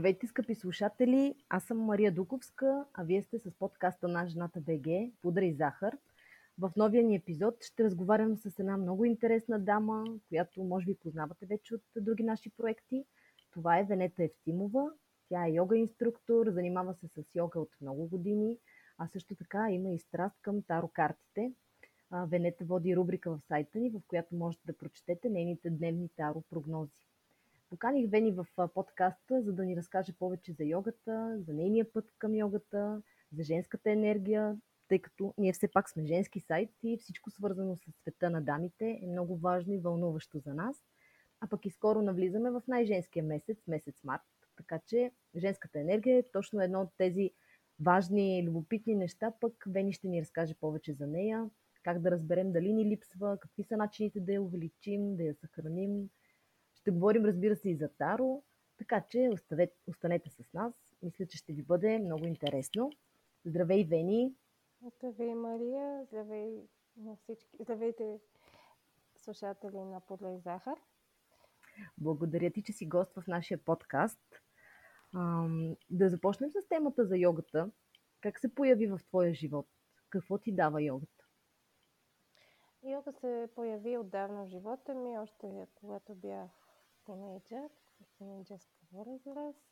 Здравейте, скъпи слушатели! Аз съм Мария Дуковска, а вие сте с подкаста на Жената БГ Пудра и захар. В новия ни епизод ще разговарям с една много интересна дама, която може би познавате вече от други наши проекти. Това е Венета Евтимова. Тя е йога инструктор, занимава се с йога от много години, а също така има и страст към таро картите. Венета води рубрика в сайта ни, в която можете да прочетете нейните дневни таро прогнози. Поканих Вени в подкаста, за да ни разкаже повече за йогата, за нейния път към йогата, за женската енергия, тъй като ние все пак сме женски сайт и всичко свързано с света на дамите е много важно и вълнуващо за нас. А пък и скоро навлизаме в най-женския месец, месец март, така че женската енергия е точно едно от тези важни, любопитни неща, пък Вени ще ни разкаже повече за нея, как да разберем дали ни липсва, какви са начините да я увеличим, да я съхраним, ще говорим, разбира се, и за Таро, така че оставете, останете с нас. Мисля, че ще ви бъде много интересно. Здравей, Вени! Здравей, Мария! Здравей на всички! Здравейте, слушатели на Подла и Захар! Благодаря ти, че си гост в нашия подкаст. да започнем с темата за йогата. Как се появи в твоя живот? Какво ти дава йогата? Йога се появи отдавна в живота ми, още когато бях тинейджър, тинейджърска възраст,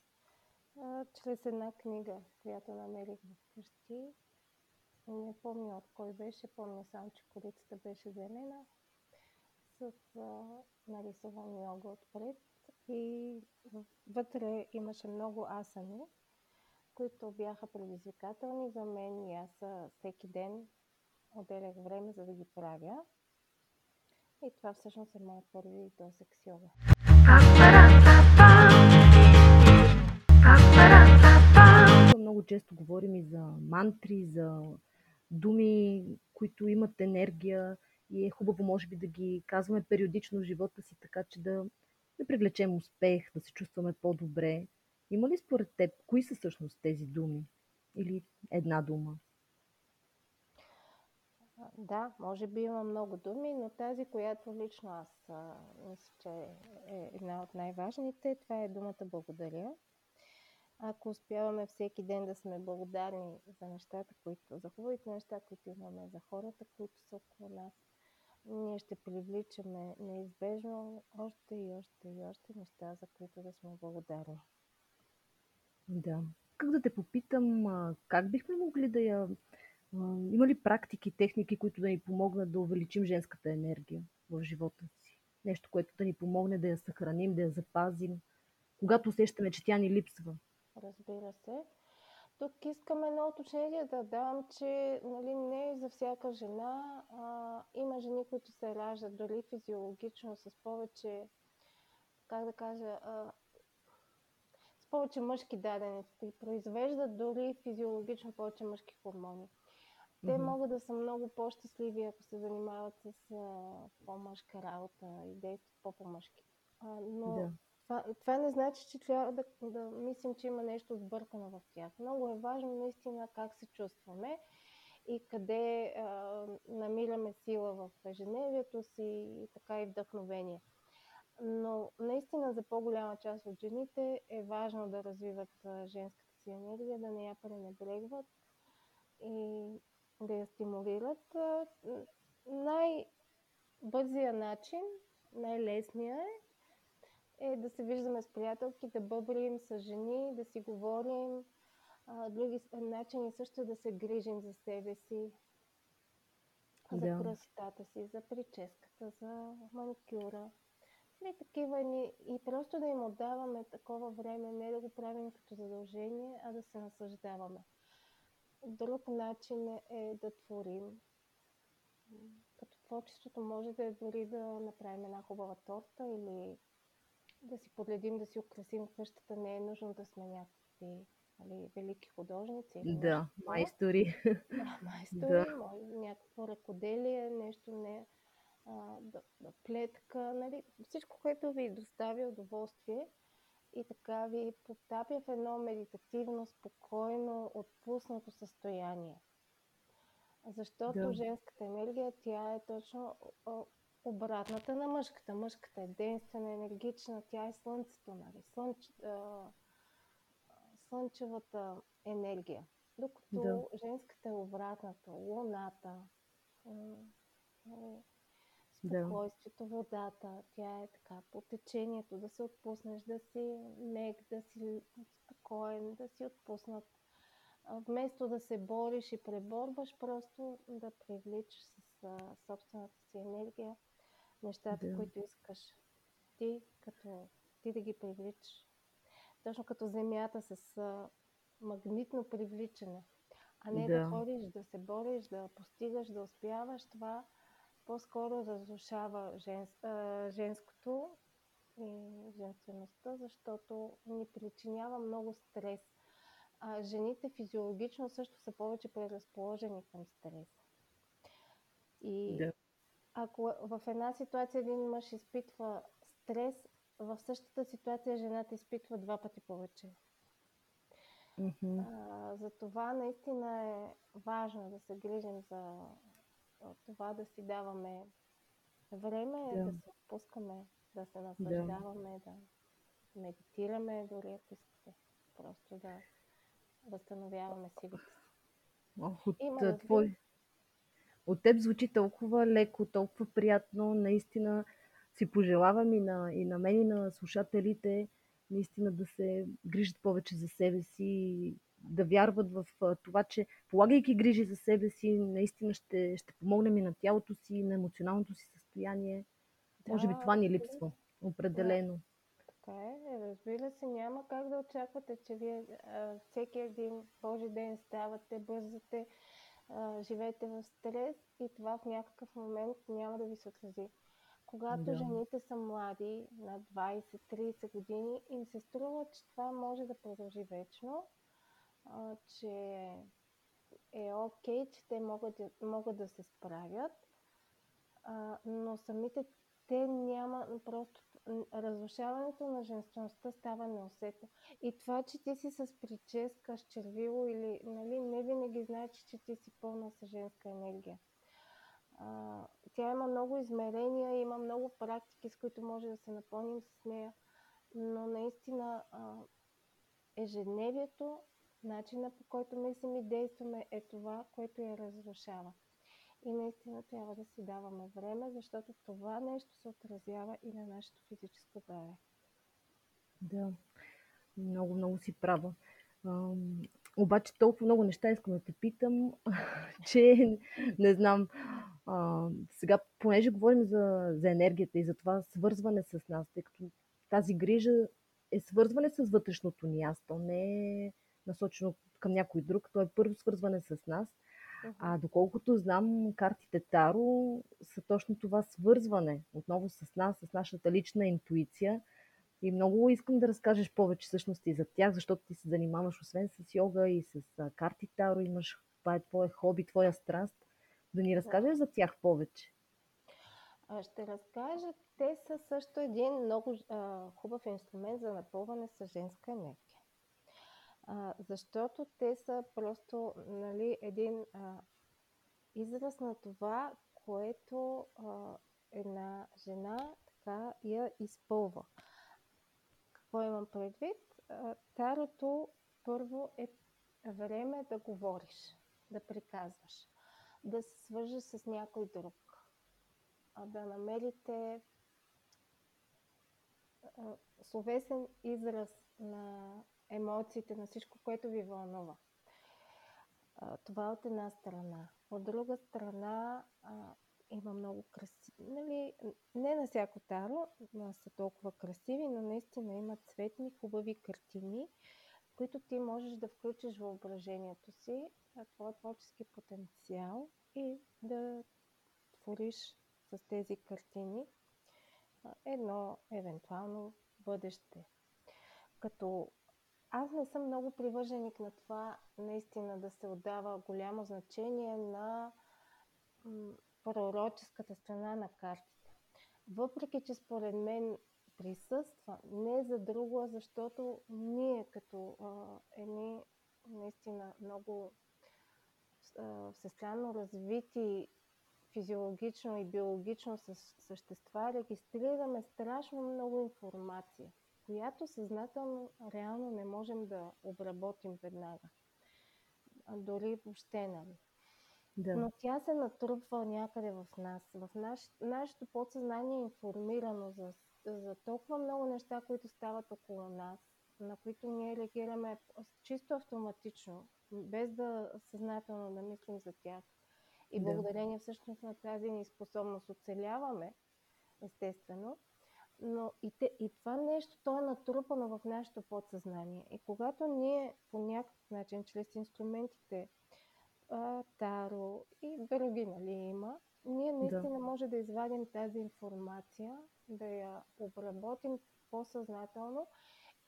чрез една книга, която намерих вкъщи. Не помня от кой беше, помня само, че корицата беше зелена, с а, нарисуван йога отпред и вътре имаше много асани, които бяха предизвикателни за мен и аз всеки ден отделях време, за да ги правя. И това всъщност е моят първи досек с йога. Много често говорим и за мантри, за думи, които имат енергия и е хубаво, може би, да ги казваме периодично в живота си, така че да, да привлечем успех, да се чувстваме по-добре. Има ли според теб, кои са всъщност тези думи? Или една дума? Да, може би има много думи, но тази, която лично аз мисля, че е една от най-важните, това е думата благодаря. Ако успяваме всеки ден да сме благодарни за нещата, които, за хубавите неща, които имаме, за хората, които са около нас, ние ще привличаме неизбежно още и още и още неща, за които да сме благодарни. Да. Как да те попитам, как бихме могли да я има ли практики, техники, които да ни помогнат да увеличим женската енергия в живота си? Нещо, което да ни помогне да я съхраним, да я запазим, когато усещаме, че тя ни липсва. Разбира се. Тук искам едно уточнение да дам, че нали, не за всяка жена. А, има жени, които се раждат дори физиологично с повече, как да кажа, а, с повече мъжки дадености. Произвеждат дори физиологично повече мъжки хормони. Те mm-hmm. могат да са много по-щастливи, ако се занимават с а, по-мъжка работа и действат по-по-мъжки. А, но да. Това, това не значи, че трябва да, да мислим, че има нещо сбъркано в тях. Много е важно наистина как се чувстваме и къде а, намираме сила в ежедневието си и така и вдъхновение. Но наистина за по-голяма част от жените е важно да развиват женската си енергия, да не я пренебрегват и да я стимулират. Най-бързия начин, най-лесният е, е да се виждаме с приятелки, да бъбрим с жени, да си говорим. други начини също е да се грижим за себе си, за да. красотата си, за прическата, за маникюра. И такива ни, и просто да им отдаваме такова време, не да го правим като задължение, а да се наслаждаваме. Друг начин е да творим. Като творчеството може да е дори да направим една хубава торта или да си подредим, да си украсим къщата. Не е нужно да сме някакви нали, велики художници. Да, майстори. Да, майстори, да. може някакво ръкоделие, нещо не, а, да, да, плетка, нали, всичко, което ви доставя удоволствие и така ви потапя в едно медитативно, спокойно, отпуснато състояние. Защото да. женската енергия, тя е точно обратната на мъжката. Мъжката е денствена, енергична, тя е слънцето, нали? Слънч, а, слънчевата енергия. Докато Да. женската е обратната, луната, нали, Да. спокойствието, водата, тя е така по течението, да се отпуснеш, да си мек, да си спокоен, да си отпуснат. Вместо да се бориш и преборваш, просто да привличаш с собствената си енергия нещата, Да. които искаш. Ти, като ти да ги привличаш. Точно като земята с а, магнитно привличане. А не да. Да. ходиш, да се бориш, да постигаш, да успяваш. Това по-скоро разрушава женс, а, женското и женствеността, защото ни причинява много стрес. А, жените физиологично също са повече преразположени към стрес. И Да. Ако в една ситуация един мъж изпитва стрес, в същата ситуация жената изпитва два пъти повече. Мгм. А, за това наистина е важно да се грижим за това да си даваме време, Да. да, се отпускаме, да се наслаждаваме, да медитираме, дори ако искате. Просто да възстановяваме силите си. Ох, от, Има, твой, от теб звучи толкова леко, толкова приятно. Наистина си пожелавам и на, и на мен, и на слушателите, наистина да се грижат повече за себе си, и да вярват в това, че полагайки грижи за себе си, наистина ще, ще помогнем и на тялото си, и на емоционалното си състояние. Може би Да, това ни липсва. Определено. Така е, разбира се, няма как да очаквате, че вие а, всеки един Божи ден ставате, бързате, а, живеете в стрес и това в някакъв момент няма да ви се отрази. Когато Да. жените са млади, на 20-30 години, им се струва, че това може да продължи вечно, а, че е окей, че те могат, да- могат да се справят, а, но самите те няма просто разрушаването на женствеността става неусетно. И това, че ти си с прическа, с червило или нали, не винаги значи, че ти си пълна с женска енергия. А, тя има много измерения, има много практики, с които може да се напълним с нея, но наистина а, ежедневието, начина по който мислим и действаме е това, което я разрушава. И наистина трябва да си даваме време, защото това нещо се отразява и на нашето физическо здраве. Да, много, много си права. Обаче толкова много неща искам да те питам, че не знам. А, сега, понеже говорим за, за енергията и за това свързване с нас, тъй като тази грижа е свързване с вътрешното ни аз, то не е насочено към някой друг, то е първо свързване с нас. А доколкото знам, картите Таро са точно това свързване отново с нас, с нашата лична интуиция. И много искам да разкажеш повече всъщност и за тях, защото ти се занимаваш освен с йога и с карти Таро, имаш, това е твое хоби, твоя страст. Да ни разкажеш за тях повече. Ще разкажа, те са също един много а, хубав инструмент за напълване с женска енергия. А, защото те са просто нали, един а, израз на това, което а, една жена така я изпълва. Какво имам предвид? А, Тарото първо е време да говориш, да приказваш, да се свържеш с някой друг, а да намерите словесен израз на емоциите, на всичко, което ви вълнува. Това от една страна. От друга страна а, има много красиви. Нали, не на всяко таро са толкова красиви, но наистина има цветни, хубави картини, които ти можеш да включиш въображението си, а, твой творчески потенциал и да твориш с тези картини едно евентуално бъдеще. Като аз не съм много привърженик на това наистина да се отдава голямо значение на пророческата страна на картите. Въпреки, че според мен присъства, не за друго, а защото ние като а, едни наистина много а, всестранно развити физиологично и биологично същества, регистрираме страшно много информация. Която съзнателно реално не можем да обработим веднага. Дори въобще, нали? Да. Но тя се натрупва някъде в нас. В наш, нашето подсъзнание е информирано за, за толкова много неща, които стават около нас, на които ние реагираме чисто автоматично, без да съзнателно да мислим за тях. И да. благодарение всъщност на тази ни способност оцеляваме, естествено, но и, те, и това нещо, то е натрупано в нашето подсъзнание. И когато ние по някакъв начин, чрез инструментите, а, таро и други, нали, има, ние наистина да. може да извадим тази информация, да я обработим по-съзнателно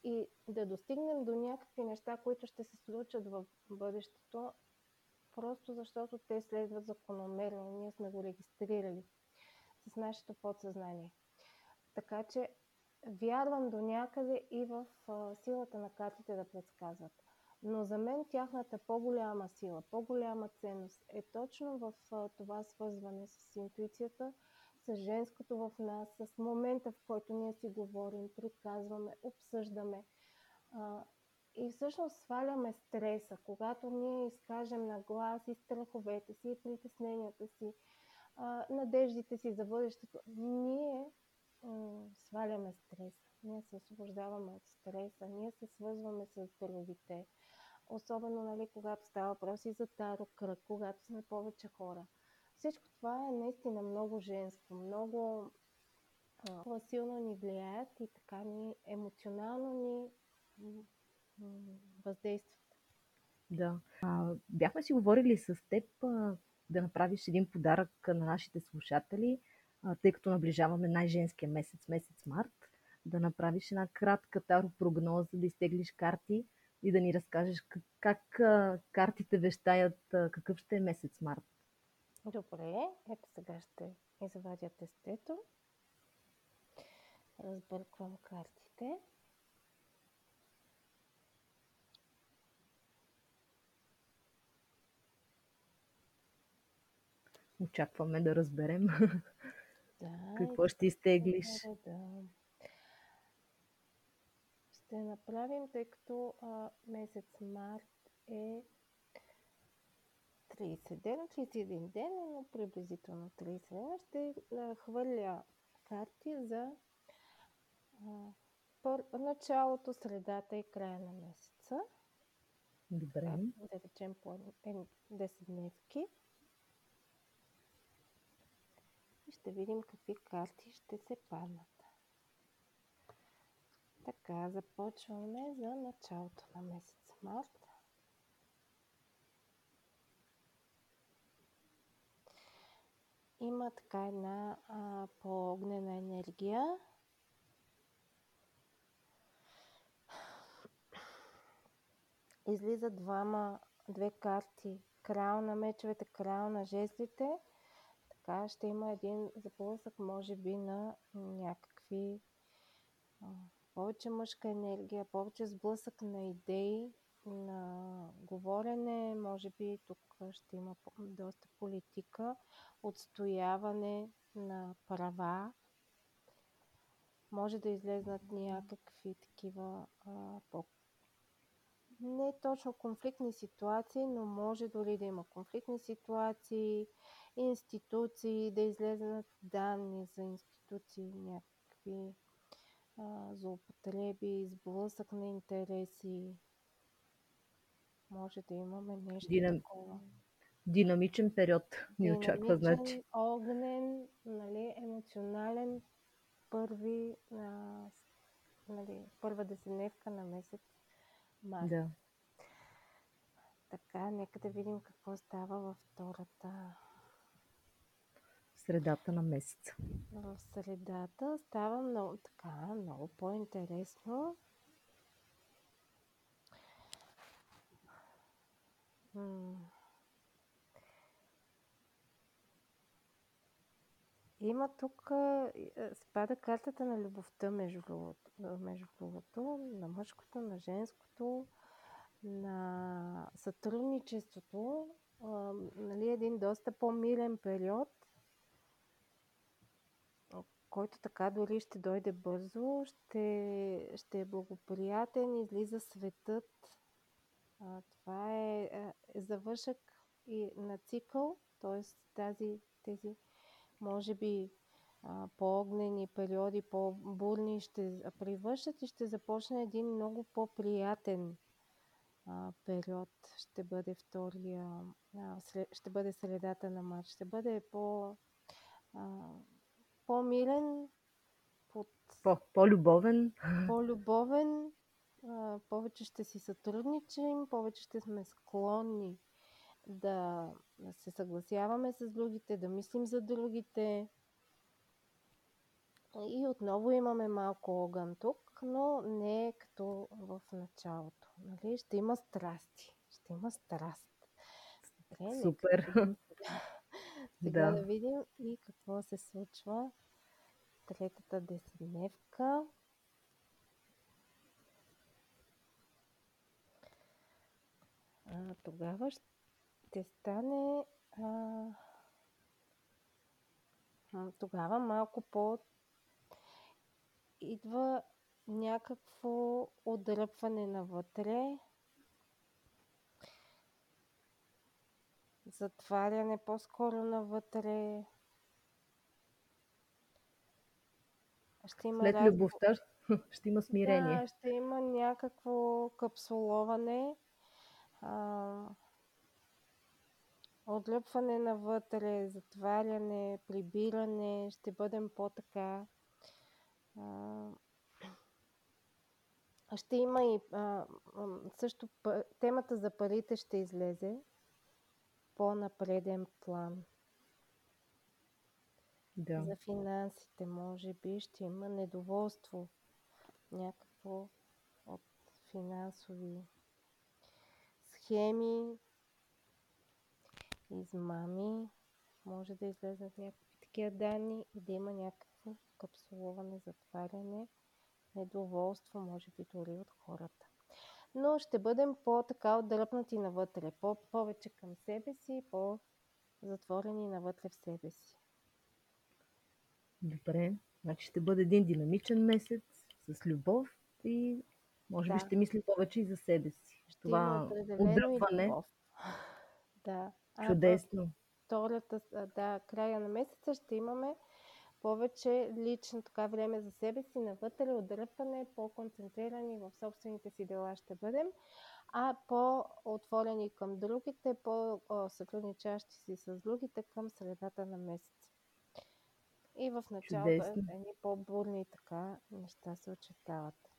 и да достигнем до някакви неща, които ще се случат в бъдещето, просто защото те следват закономерно. Ние сме го регистрирали с нашето подсъзнание. Така че вярвам до някъде и в силата на картите да предсказват. Но за мен тяхната по-голяма сила, по-голяма ценност е точно в това свързване с интуицията, с женското в нас, с момента, в който ние си говорим, приказваме, обсъждаме. И всъщност сваляме стреса, когато ние изкажем на глас и страховете си, и притесненията си, надеждите си за бъдещето. Ние сваляме стреса. Ние се освобождаваме от стреса, ние се свързваме с другите. Особено, нали, когато става въпрос и за таро кръг, когато сме повече хора. Всичко това е наистина много женско, много а, силно ни влияят и така ни емоционално ни въздействат. Да. А, бяхме си говорили с теб а, да направиш един подарък на нашите слушатели тъй като наближаваме най-женския месец, месец март, да направиш една кратка таро-прогноза, да изтеглиш карти и да ни разкажеш как, как картите вещаят какъв ще е месец март. Добре, ето сега ще извадя тестето. Разбърквам картите. Очакваме да разберем. Да, Какво ще изтеглиш? Да. Ще направим, тъй като а, месец март е 30 дена, 31 дена, но приблизително 30 дена. Ще а, хвърля карти за а, пър, началото, средата и края на месеца. Добре. Да речем по 10 дневки. и ще видим какви карти ще се паднат. Така, започваме за началото на месец март. Има така една а, по-огнена енергия. Излиза двама, две карти. Крал на мечовете, крал на жезлите – така ще има един заблъсък, може би, на някакви а, повече мъжка енергия, повече сблъсък на идеи, на говорене, може би тук ще има доста политика, отстояване на права, може да излезнат някакви такива а, по не точно конфликтни ситуации, но може дори да има конфликтни ситуации, институции, да излезнат данни за институции, някакви а, злоупотреби, сблъсък на интереси. Може да имаме нещо Динам... такова. Динамичен период ни Динамичен, очаква, значи. огнен, нали, емоционален първи, а, нали, първа десетдневка на месец март. Да. Така, нека да видим какво става във втората средата на месеца. В средата става много така, много по-интересно. Има тук, спада картата на любовта между между другото, на мъжкото, на женското, на сътрудничеството. нали, един доста по-милен период, който така дори ще дойде бързо, ще, ще е благоприятен, излиза светът. А, това е, е, е завършък и на цикъл, т.е. тази, тези, може би, по-огнени периоди, по-бурни ще привършат и ще започне един много по-приятен а, период. Ще бъде втория, а, след, ще бъде средата на март. Ще бъде по, по-мирен, под... По, по-любовен. По-любовен, а, повече ще си сътрудничим, повече ще сме склонни да се съгласяваме с другите, да мислим за другите. И отново имаме малко огън тук, но не е като в началото. Нали? Ще има страсти. Ще има страст. Добре, Супер. Сега да. да видим и какво се случва. Третата десетдневка. А, тогава ще стане а, тогава малко по идва някакво отдръпване навътре, затваряне по-скоро навътре. Ще има След разговор... любовта ще има смирение. Да, ще има някакво капсуловане, а, отлъпване навътре, затваряне, прибиране. Ще бъдем по-така ще има и а, също темата за парите ще излезе по-напреден план. Да. За финансите, може би, ще има недоволство някакво от финансови схеми, измами. Може да излезнат някакви такива данни и да има някакво капсуловане, затваряне недоволство, може би дори от хората. Но ще бъдем по-така отдръпнати навътре, по-повече към себе си, по-затворени навътре в себе си. Добре, значи ще бъде един динамичен месец с любов и може да. би ще мисли повече и за себе си. Ще Това отдръпване. Да. Чудесно. втората, да, края на месеца ще имаме повече лично така време за себе си, навътре, отдръпване, по-концентрирани в собствените си дела ще бъдем, а по-отворени към другите, по-сътрудничащи си с другите към средата на месец. И в началото едни по-бурни така неща се очетават.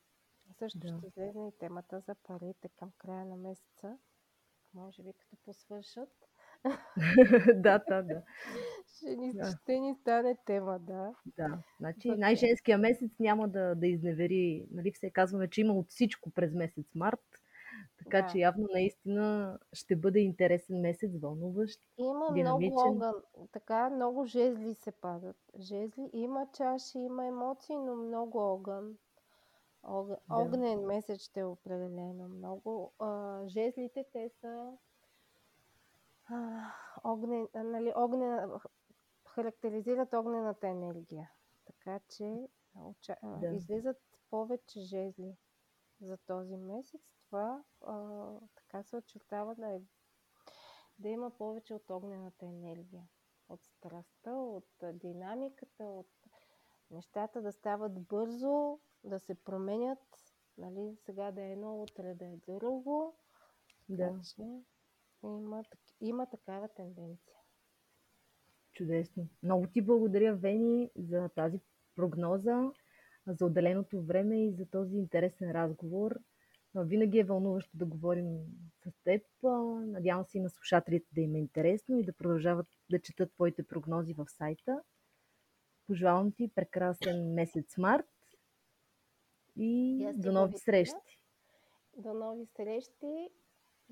Също да. ще излезе и темата за парите към края на месеца. Може би като посвършат да, да, да. Ще ни, да. ще ни стане тема, да. Да, значи okay. най-женския месец няма да, да изневери. Нали, все казваме, че има от всичко през месец март. Така да. че явно наистина ще бъде интересен месец, вълнуващ, Има динамичен. много огън, така много жезли се падат. Жезли, има чаши, има емоции, но много огън. Огън, да. Огнен месец ще е определено. Много. А, жезлите, те са огнен, нали, огнен, характеризират огнената енергия. Така че да. излизат повече жезли за този месец. Това а, така се очертава да, е, да има повече от огнената енергия. От страстта, от динамиката, от нещата да стават бързо, да се променят. Нали, сега да е едно, утре да е друго. Да. Така че има, има такава тенденция. Чудесно. Много ти благодаря, Вени, за тази прогноза, за отделеното време и за този интересен разговор. Винаги е вълнуващо да говорим с теб. Надявам се и на слушателите да им е интересно и да продължават да четат твоите прогнози в сайта. Пожелавам ти прекрасен месец март и, до нови срещи. До нови срещи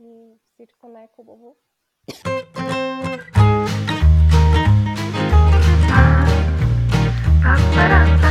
и всичко най-хубаво. Ba-ba-da-ba.